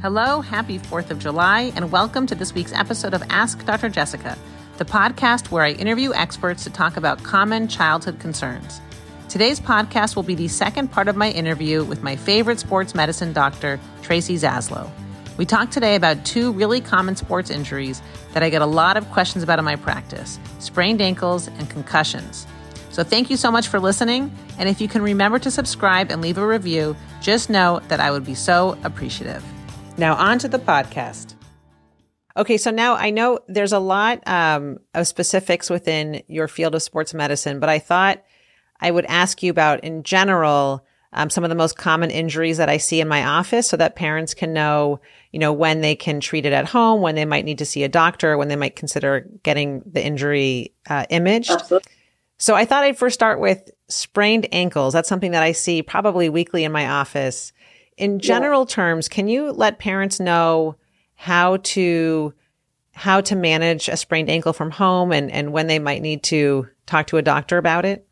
Hello, happy 4th of July, and welcome to this week's episode of Ask Dr. Jessica, the podcast where I interview experts to talk about common childhood concerns. Today's podcast will be the second part of my interview with my favorite sports medicine doctor, Tracy Zaslow. We talked today about two really common sports injuries that I get a lot of questions about in my practice sprained ankles and concussions. So, thank you so much for listening. And if you can remember to subscribe and leave a review, just know that I would be so appreciative. Now, on to the podcast. Okay, so now I know there's a lot um, of specifics within your field of sports medicine, but I thought I would ask you about, in general, um, some of the most common injuries that I see in my office so that parents can know, you know, when they can treat it at home, when they might need to see a doctor, when they might consider getting the injury uh, imaged. Absolutely. So I thought I'd first start with sprained ankles. That's something that I see probably weekly in my office in general yeah. terms, can you let parents know how to how to manage a sprained ankle from home and, and when they might need to talk to a doctor about it?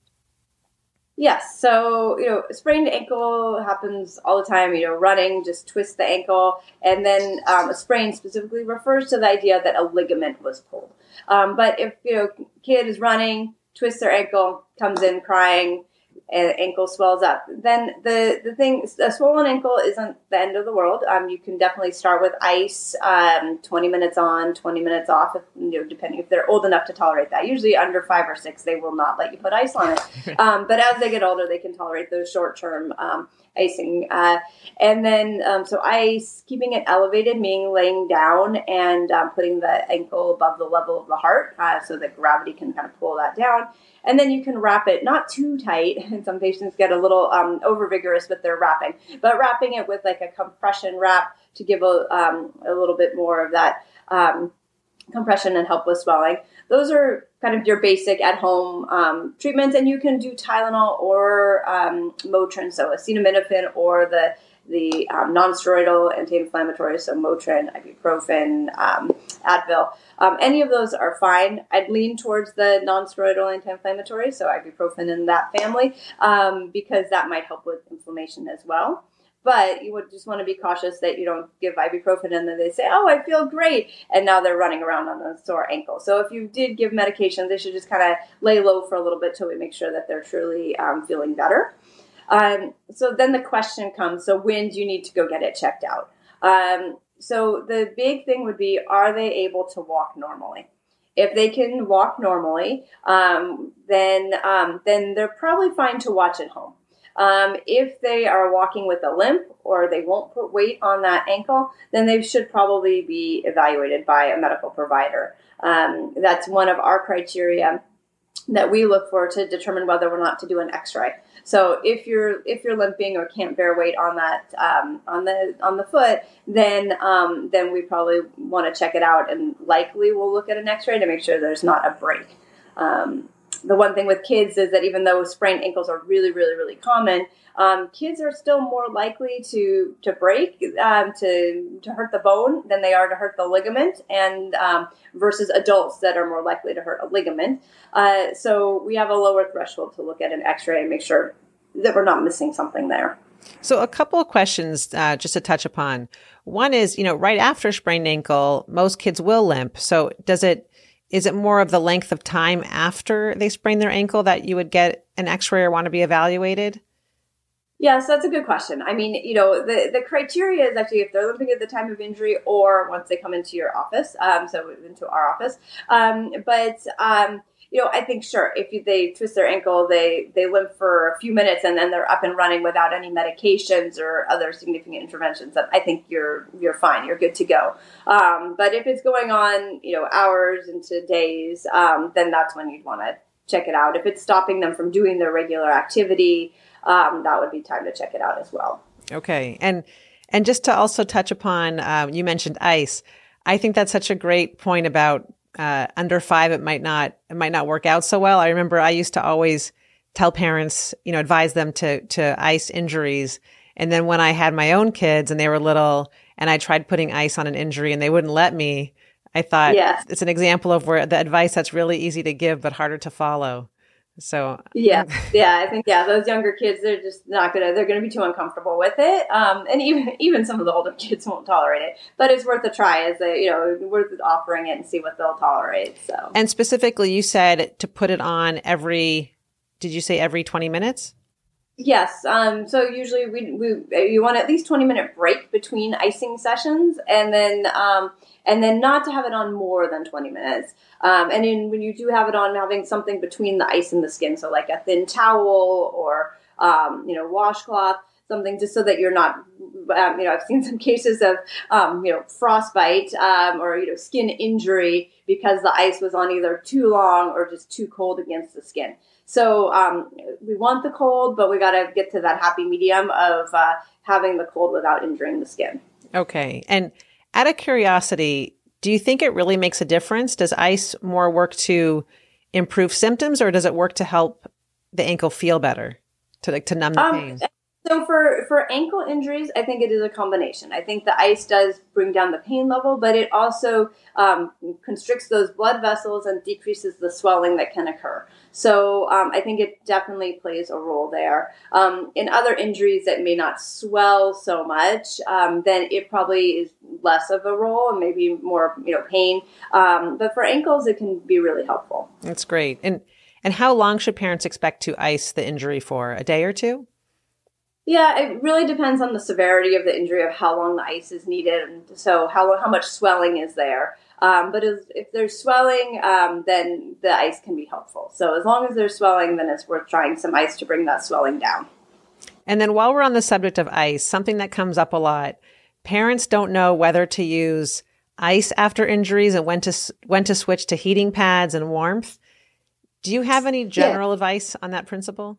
Yes. So, you know, sprained ankle happens all the time. You know, running, just twist the ankle. And then um, a sprain specifically refers to the idea that a ligament was pulled. Um, but if, you know, kid is running, twists their ankle, comes in crying, ankle swells up. Then the the thing, a swollen ankle isn't the end of the world. Um, you can definitely start with ice, um, twenty minutes on, twenty minutes off. If, you know, depending if they're old enough to tolerate that. Usually under five or six, they will not let you put ice on it. Um, but as they get older, they can tolerate those short term. Um, icing. Uh, and then, um, so ice, keeping it elevated, meaning laying down and um, putting the ankle above the level of the heart uh, so that gravity can kind of pull that down. And then you can wrap it not too tight. And some patients get a little um, over vigorous with their wrapping, but wrapping it with like a compression wrap to give a, um, a little bit more of that um, compression and help with swelling. Those are kind of your basic at home um, treatments, and you can do Tylenol or um, Motrin, so acetaminophen or the the um, non-steroidal anti-inflammatory, so Motrin, ibuprofen, um, Advil. Um, any of those are fine. I'd lean towards the non-steroidal anti-inflammatory, so ibuprofen in that family, um, because that might help with inflammation as well. But you would just want to be cautious that you don't give ibuprofen and then they say, "Oh, I feel great," and now they're running around on a sore ankle. So if you did give medication, they should just kind of lay low for a little bit till we make sure that they're truly um, feeling better. Um, so then the question comes: So when do you need to go get it checked out? Um, so the big thing would be: Are they able to walk normally? If they can walk normally, um, then um, then they're probably fine to watch at home. Um, if they are walking with a limp or they won't put weight on that ankle, then they should probably be evaluated by a medical provider. Um, that's one of our criteria that we look for to determine whether or not to do an X-ray. So if you're if you're limping or can't bear weight on that um, on the on the foot, then um, then we probably want to check it out and likely we'll look at an X-ray to make sure there's not a break. Um, the one thing with kids is that even though sprained ankles are really, really, really common, um, kids are still more likely to to break, um, to to hurt the bone than they are to hurt the ligament, and um, versus adults that are more likely to hurt a ligament. Uh, so we have a lower threshold to look at an X-ray and make sure that we're not missing something there. So a couple of questions uh, just to touch upon. One is, you know, right after sprained ankle, most kids will limp. So does it is it more of the length of time after they sprain their ankle that you would get an x-ray or want to be evaluated? Yes, that's a good question. I mean, you know, the, the criteria is actually if they're limping at the time of injury or once they come into your office, um, so into our office. Um, but um, you know, I think sure if they twist their ankle, they they limp for a few minutes and then they're up and running without any medications or other significant interventions. Then I think you're you're fine. You're good to go. Um, but if it's going on, you know, hours into days, um, then that's when you'd want to check it out. If it's stopping them from doing their regular activity, um, that would be time to check it out as well. Okay, and and just to also touch upon, um, you mentioned ice. I think that's such a great point about uh, under five, it might not it might not work out so well. I remember I used to always tell parents, you know, advise them to to ice injuries, and then when I had my own kids and they were little, and I tried putting ice on an injury and they wouldn't let me, I thought yes. it's an example of where the advice that's really easy to give but harder to follow. So yeah, yeah, I think yeah, those younger kids they're just not gonna they're gonna be too uncomfortable with it. Um, and even even some of the older kids won't tolerate it. But it's worth a try as a you know worth offering it and see what they'll tolerate. So and specifically, you said to put it on every. Did you say every twenty minutes? Yes. Um, so usually we, we you want at least twenty minute break between icing sessions, and then um, and then not to have it on more than twenty minutes. Um, and in, when you do have it on, having something between the ice and the skin, so like a thin towel or um, you know washcloth, something just so that you're not. Um, you know, I've seen some cases of um, you know frostbite um, or you know skin injury because the ice was on either too long or just too cold against the skin. So um, we want the cold, but we got to get to that happy medium of uh, having the cold without injuring the skin. Okay. And out of curiosity, do you think it really makes a difference? Does ice more work to improve symptoms or does it work to help the ankle feel better, to like to numb the um, pain? So for for ankle injuries, I think it is a combination. I think the ice does bring down the pain level, but it also um, constricts those blood vessels and decreases the swelling that can occur. So um, I think it definitely plays a role there. Um, in other injuries that may not swell so much, um, then it probably is less of a role and maybe more you know pain. Um, but for ankles, it can be really helpful. That's great. And and how long should parents expect to ice the injury for? A day or two? Yeah, it really depends on the severity of the injury, of how long the ice is needed, and so how how much swelling is there. Um, but if, if, there's swelling, um, then the ice can be helpful. So as long as there's swelling, then it's worth trying some ice to bring that swelling down. And then while we're on the subject of ice, something that comes up a lot: parents don't know whether to use ice after injuries and when to when to switch to heating pads and warmth. Do you have any general yeah. advice on that principle?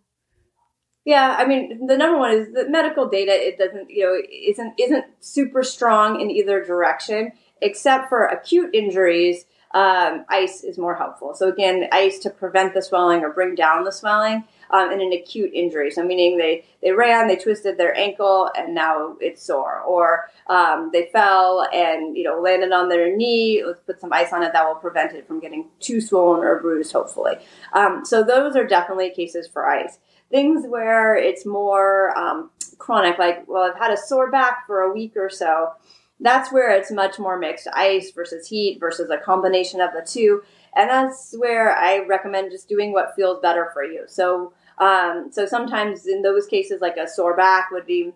Yeah, I mean, the number one is the medical data. It doesn't, you know, isn't isn't super strong in either direction, except for acute injuries. Um, ice is more helpful. So again, ice to prevent the swelling or bring down the swelling um, in an acute injury. So meaning they they ran, they twisted their ankle, and now it's sore, or um, they fell and you know landed on their knee. Let's put some ice on it that will prevent it from getting too swollen or bruised. Hopefully, um, so those are definitely cases for ice things where it's more um, chronic, like, well, I've had a sore back for a week or so. That's where it's much more mixed ice versus heat versus a combination of the two. And that's where I recommend just doing what feels better for you. So, um, so sometimes in those cases, like a sore back would be,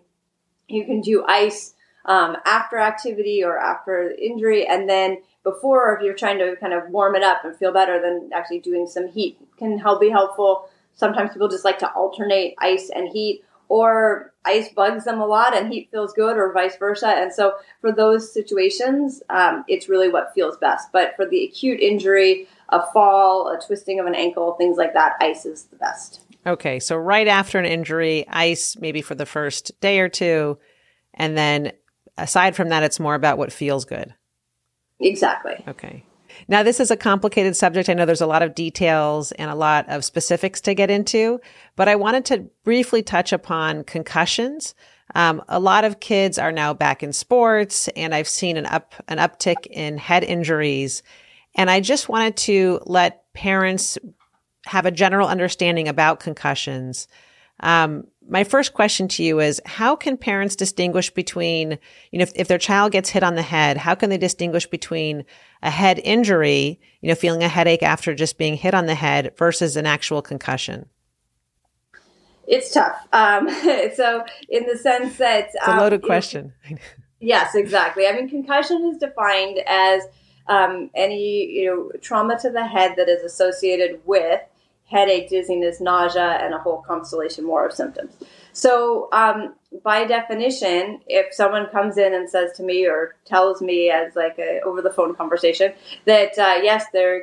you can do ice um, after activity or after injury, and then before, if you're trying to kind of warm it up and feel better, then actually doing some heat can help be helpful. Sometimes people just like to alternate ice and heat, or ice bugs them a lot and heat feels good, or vice versa. And so, for those situations, um, it's really what feels best. But for the acute injury, a fall, a twisting of an ankle, things like that, ice is the best. Okay, so right after an injury, ice maybe for the first day or two, and then aside from that, it's more about what feels good. Exactly. Okay. Now, this is a complicated subject. I know there's a lot of details and a lot of specifics to get into, but I wanted to briefly touch upon concussions. Um, a lot of kids are now back in sports, and I've seen an up an uptick in head injuries. And I just wanted to let parents have a general understanding about concussions. Um, my first question to you is how can parents distinguish between, you know, if, if, their child gets hit on the head, how can they distinguish between a head injury, you know, feeling a headache after just being hit on the head versus an actual concussion? It's tough. Um, so, in the sense that it's a loaded um, question. yes, exactly. I mean, concussion is defined as um, any you know trauma to the head that is associated with headache, dizziness, nausea, and a whole constellation more of symptoms. So, um, by definition, if someone comes in and says to me or tells me as like a over the phone conversation that uh, yes, they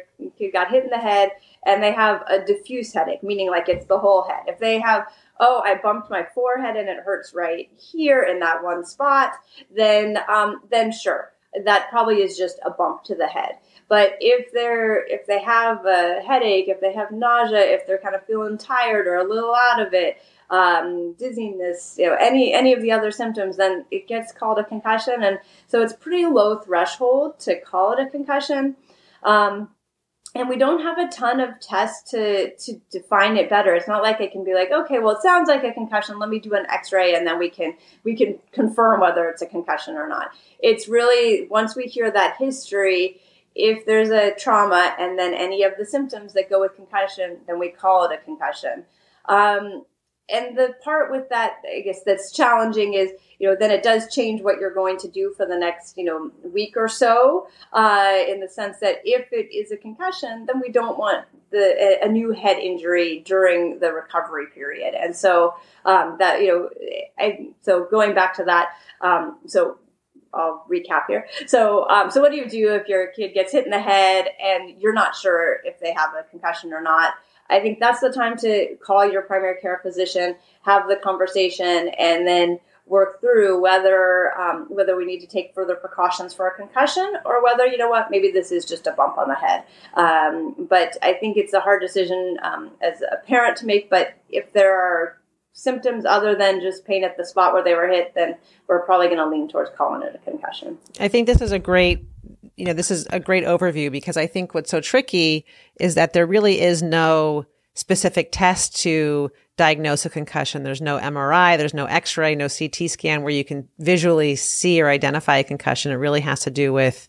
got hit in the head and they have a diffuse headache, meaning like it's the whole head. If they have oh, I bumped my forehead and it hurts right here in that one spot, then um, then sure, that probably is just a bump to the head. But if they're if they have a headache, if they have nausea, if they're kind of feeling tired or a little out of it, um, dizziness, you know, any any of the other symptoms, then it gets called a concussion. And so it's pretty low threshold to call it a concussion. Um, and we don't have a ton of tests to, to define it better. It's not like it can be like, okay, well, it sounds like a concussion. Let me do an X-ray, and then we can we can confirm whether it's a concussion or not. It's really once we hear that history, if there's a trauma and then any of the symptoms that go with concussion, then we call it a concussion. Um, and the part with that, I guess, that's challenging is, you know, then it does change what you're going to do for the next, you know, week or so. Uh, in the sense that if it is a concussion, then we don't want the a, new head injury during the recovery period. And so um, that, you know, I, so going back to that, um, so I'll recap here. So, um, so what do you do if your kid gets hit in the head and you're not sure if they have a concussion or not? I think that's the time to call your primary care physician, have the conversation, and then work through whether um, whether we need to take further precautions for a concussion or whether you know what maybe this is just a bump on the head. Um, but I think it's a hard decision um, as a parent to make. But if there are symptoms other than just pain at the spot where they were hit, then we're probably going to lean towards calling it a concussion. I think this is a great you know, this is a great overview because I think what's so tricky is that there really is no specific test to diagnose a concussion. There's no MRI, there's no x-ray, no CT scan where you can visually see or identify a concussion. It really has to do with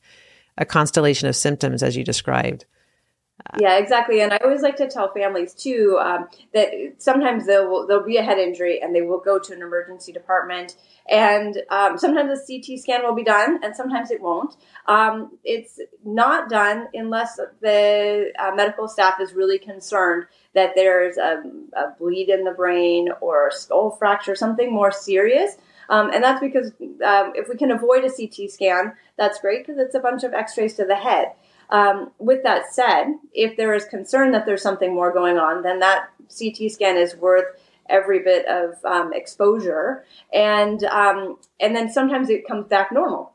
a constellation of symptoms as you described. Yeah, exactly. And I always like to tell families too um, that sometimes there there'll be a head injury and they will go to an emergency department and um, sometimes a CT scan will be done, and sometimes it won't. Um, it's not done unless the uh, medical staff is really concerned that there's a, a, bleed in the brain or a skull fracture, something more serious. Um, and that's because um, if we can avoid a CT scan, that's great because it's a bunch of x rays to the head. Um, with that said, if there is concern that there's something more going on, then that CT scan is worth every bit of um, exposure, and um, and then sometimes it comes back normal.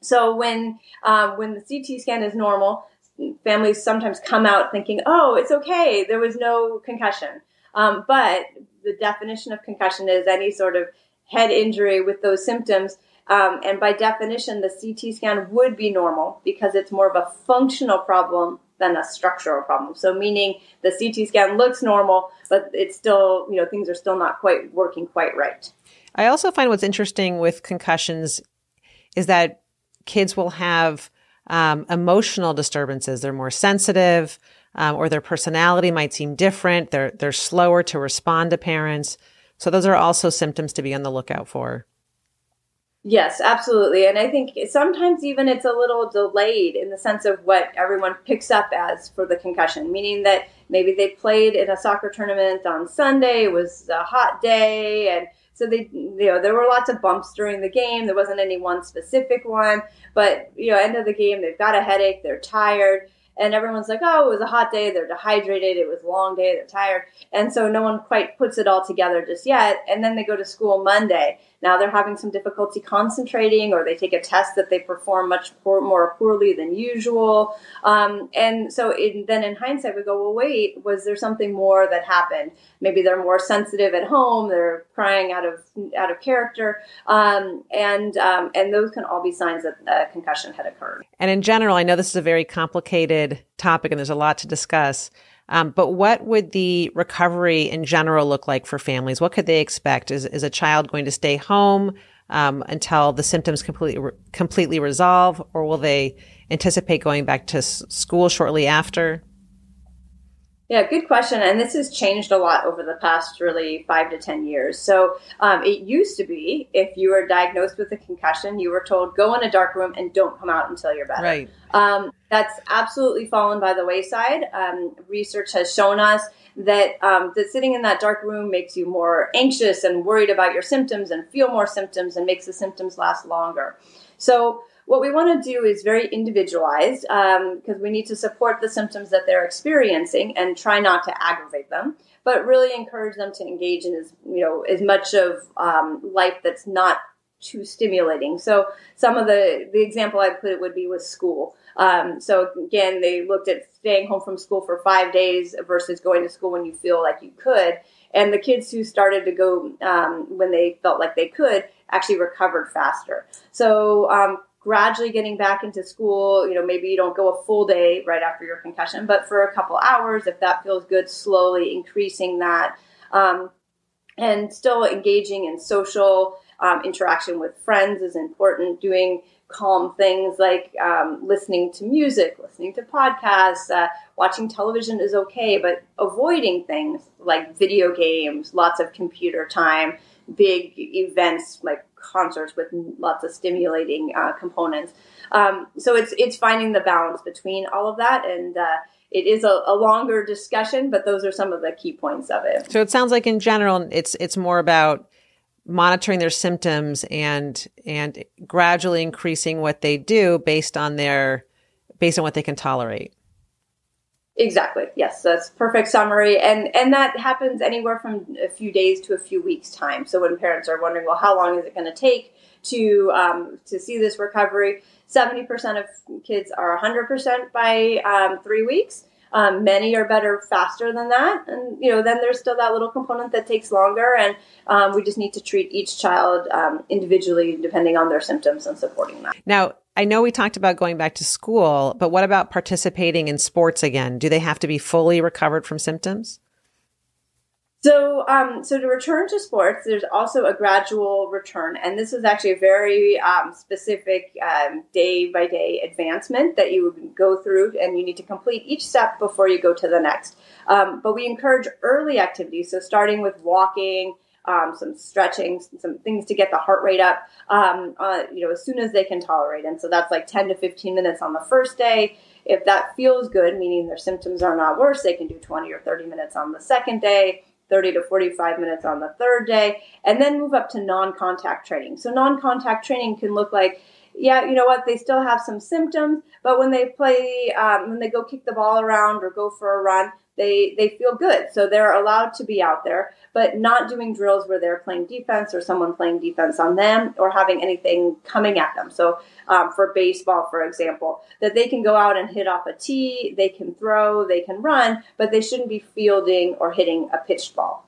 So when um, when the CT scan is normal, families sometimes come out thinking, "Oh, it's okay. There was no concussion." Um, but the definition of concussion is any sort of head injury with those symptoms. Um, and by definition, the CT scan would be normal because it's more of a functional problem than a structural problem. So meaning the CT scan looks normal, but it's still, you know, things are still not quite working quite right. I also find what's interesting with concussions is that kids will have um, emotional disturbances. They're more sensitive, um, or their personality might seem different. They're they're slower to respond to parents. So those are also symptoms to be on the lookout for. Yes, absolutely. And I think sometimes even it's a little delayed in the sense of what everyone picks up as for the concussion, meaning that maybe they played in a soccer tournament on Sunday, it was a hot day, and so they, you know, there were lots of bumps during the game. There wasn't any one specific one, but you know, end of the game, they've got a headache, they're tired, and everyone's like, "Oh, it was a hot day. They're dehydrated. It was a long day. They're tired," and so no one quite puts it all together just yet. And then they go to school Monday, now they're having some difficulty concentrating, or they take a test that they perform much poor, more poorly than usual. Um, and so in, then in hindsight, we go, well, wait, was there something more that happened? Maybe they're more sensitive at home. They're crying out of out of character, um, and um, and those can all be signs that a concussion had occurred. And in general, I know this is a very complicated topic, and there's a lot to discuss. Um, but what would the recovery in general look like for families? What could they expect? Is, is a child going to stay home um, until the symptoms completely re- completely resolve, or will they anticipate going back to s- school shortly after? Yeah, good question. And this has changed a lot over the past really five to 10 years. So um, it used to be if you were diagnosed with a concussion, you were told go in a dark room and don't come out until you're better. Right. Um, that's absolutely fallen by the wayside. Um, research has shown us that um, that sitting in that dark room makes you more anxious and worried about your symptoms and feel more symptoms and makes the symptoms last longer. So what we want to do is very individualized because um, we need to support the symptoms that they're experiencing and try not to aggravate them, but really encourage them to engage in as you know as much of um, life that's not too stimulating. So some of the the example I put would be with school. Um, so again, they looked at staying home from school for five days versus going to school when you feel like you could. And the kids who started to go um, when they felt like they could actually recovered faster. So um, gradually getting back into school. You know, maybe you don't go a full day right after your concussion, but for a couple hours, if that feels good, slowly increasing that. Um, and still engaging in social um, interaction with friends is important. Doing calm things like um, listening to music, listening to podcasts, uh, watching television is okay, but avoiding things like video games, lots of computer time, big events like concerts with lots of stimulating uh, components. Um, so it's it's finding the balance between all of that, and uh, it is a, a, longer discussion, but those are some of the key points of it. So it sounds like in general, it's it's more about monitoring their symptoms and and gradually increasing what they do based on their based on what they can tolerate. Exactly. Yes, that's perfect summary, and and that happens anywhere from a few days to a few weeks time. So when parents are wondering, well, how long is it going to take to um, to see this recovery? Seventy percent of kids are hundred percent by um, three weeks. Um, many are better faster than that, and you know then there's still that little component that takes longer, and um, we just need to treat each child um, individually depending on their symptoms and supporting that. Now, I know we talked about going back to school, but what about participating in sports again? Do they have to be fully recovered from symptoms? So, um, so to return to sports, there's also a gradual return, and this is actually a very um, specific day by day advancement that you would go through, and you need to complete each step before you go to the next. Um, but we encourage early activities, so starting with walking, um, some stretching, some things to get the heart rate up, um, uh, you know, as soon as they can tolerate. And so that's like 10 to 15 minutes on the first day. If that feels good, meaning their symptoms are not worse, they can do 20 or 30 minutes on the second day. 30 to 45 minutes on the third day, and then move up to non contact training. So, non contact training can look like yeah, you know what? They still have some symptoms, but when they play, um, when they go kick the ball around or go for a run, they they feel good. So they're allowed to be out there, but not doing drills where they're playing defense or someone playing defense on them or having anything coming at them. So um, for baseball, for example, that they can go out and hit off a tee, they can throw, they can run, but they shouldn't be fielding or hitting a pitched ball.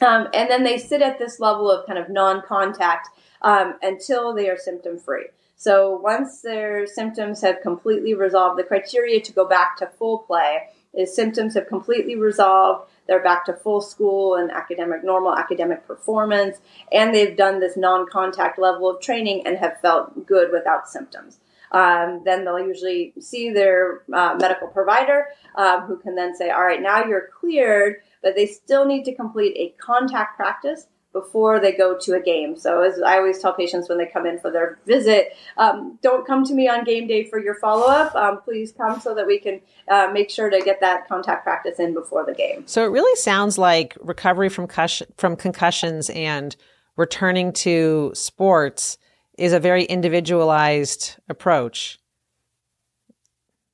Um, and then they sit at this level of kind of non-contact um, until they are symptom free. So once their symptoms have completely resolved, the criteria to go back to full play is symptoms have completely resolved, they're back to full school and academic, normal academic performance, and they've done this non contact level of training and have felt good without symptoms. Um, then they'll usually see their uh, medical provider um, who can then say, all right, now you're cleared, but they still need to complete a contact practice before they go to a game. So, as I always tell patients when they come in for their visit, um, don't come to me on game day for your follow up. Um, please come so that we can uh, make sure to get that contact practice in before the game. So, it really sounds like recovery from, from concussions and returning to sports is a very individualized approach.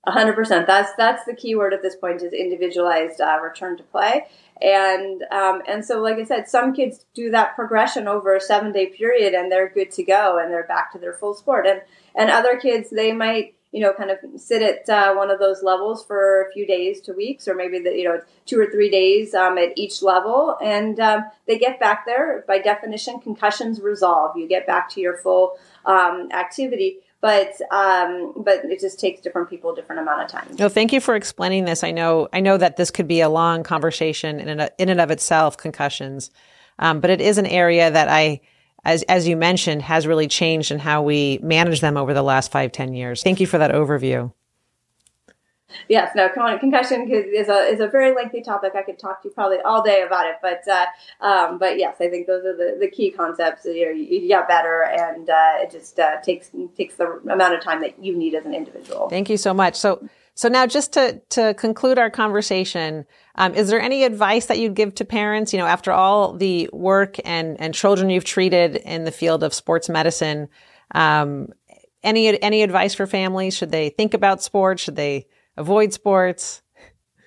100%. That's that's the key word at this point is individualized uh, return to play. And um, and so like i said some kids do that progression over a seven day period and they're good to go and they're back to their full sport. And and other kids they might you know kind of sit at uh, one of those levels for a few days to weeks or maybe the, you know two or three days um, at each level. And um, they get back there. By definition concussions resolve. You get back to your full um, activity but um, but it just takes different people different amount of time. No, thank you for explaining this. I know I know that this could be a long conversation in and, in and of itself, concussions, um, but it is an area that I. As, as you mentioned, has really changed in how we manage them over the last five, ten years. Thank you for that overview. Yes, no, come on. Concussion is a is a very lengthy topic. I could talk to you probably all day about it, but uh, um, but yes, I think those are the, the key concepts. You, know, you get better, and uh, it just uh, takes takes the amount of time that you need as an individual. Thank you so much. So so now, just to to conclude our conversation, um, is there any advice that you'd give to parents? You know, after all the work and and children you've treated in the field of sports medicine. Um, any any advice for families? Should they think about sports? Should they avoid sports?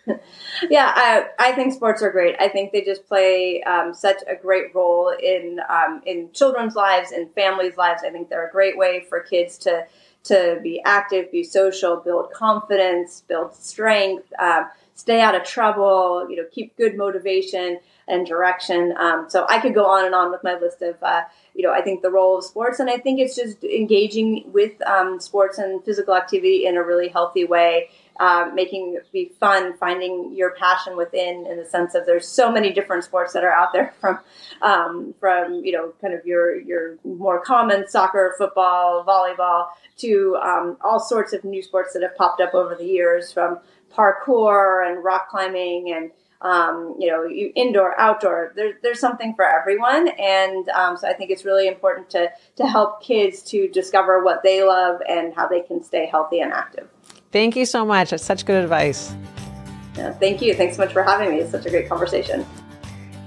yeah, I, I think sports are great. I think they just play um, such a great role in um, in children's lives and families' lives. I think they're a great way for kids to to be active, be social, build confidence, build strength, um, stay out of trouble. You know, keep good motivation and direction. Um, so I could go on and on with my list of uh, you know, I think the role of sports, and I think it's just engaging with um, sports and physical activity in a really healthy way. Um, making it be fun, finding your passion within, in the sense of there's so many different sports that are out there from, um, from you know, kind of your your more common soccer, football, volleyball, to um, all sorts of new sports that have popped up over the years, from parkour and rock climbing and um, you know, indoor, outdoor. There, there's something for everyone, and um, so I think it's really important to to help kids to discover what they love and how they can stay healthy and active. Thank you so much. That's such good advice. Yeah, thank you. Thanks so much for having me. It's such a great conversation.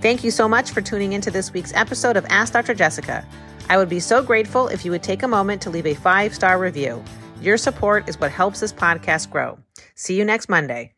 Thank you so much for tuning into this week's episode of Ask Dr. Jessica. I would be so grateful if you would take a moment to leave a five star review. Your support is what helps this podcast grow. See you next Monday.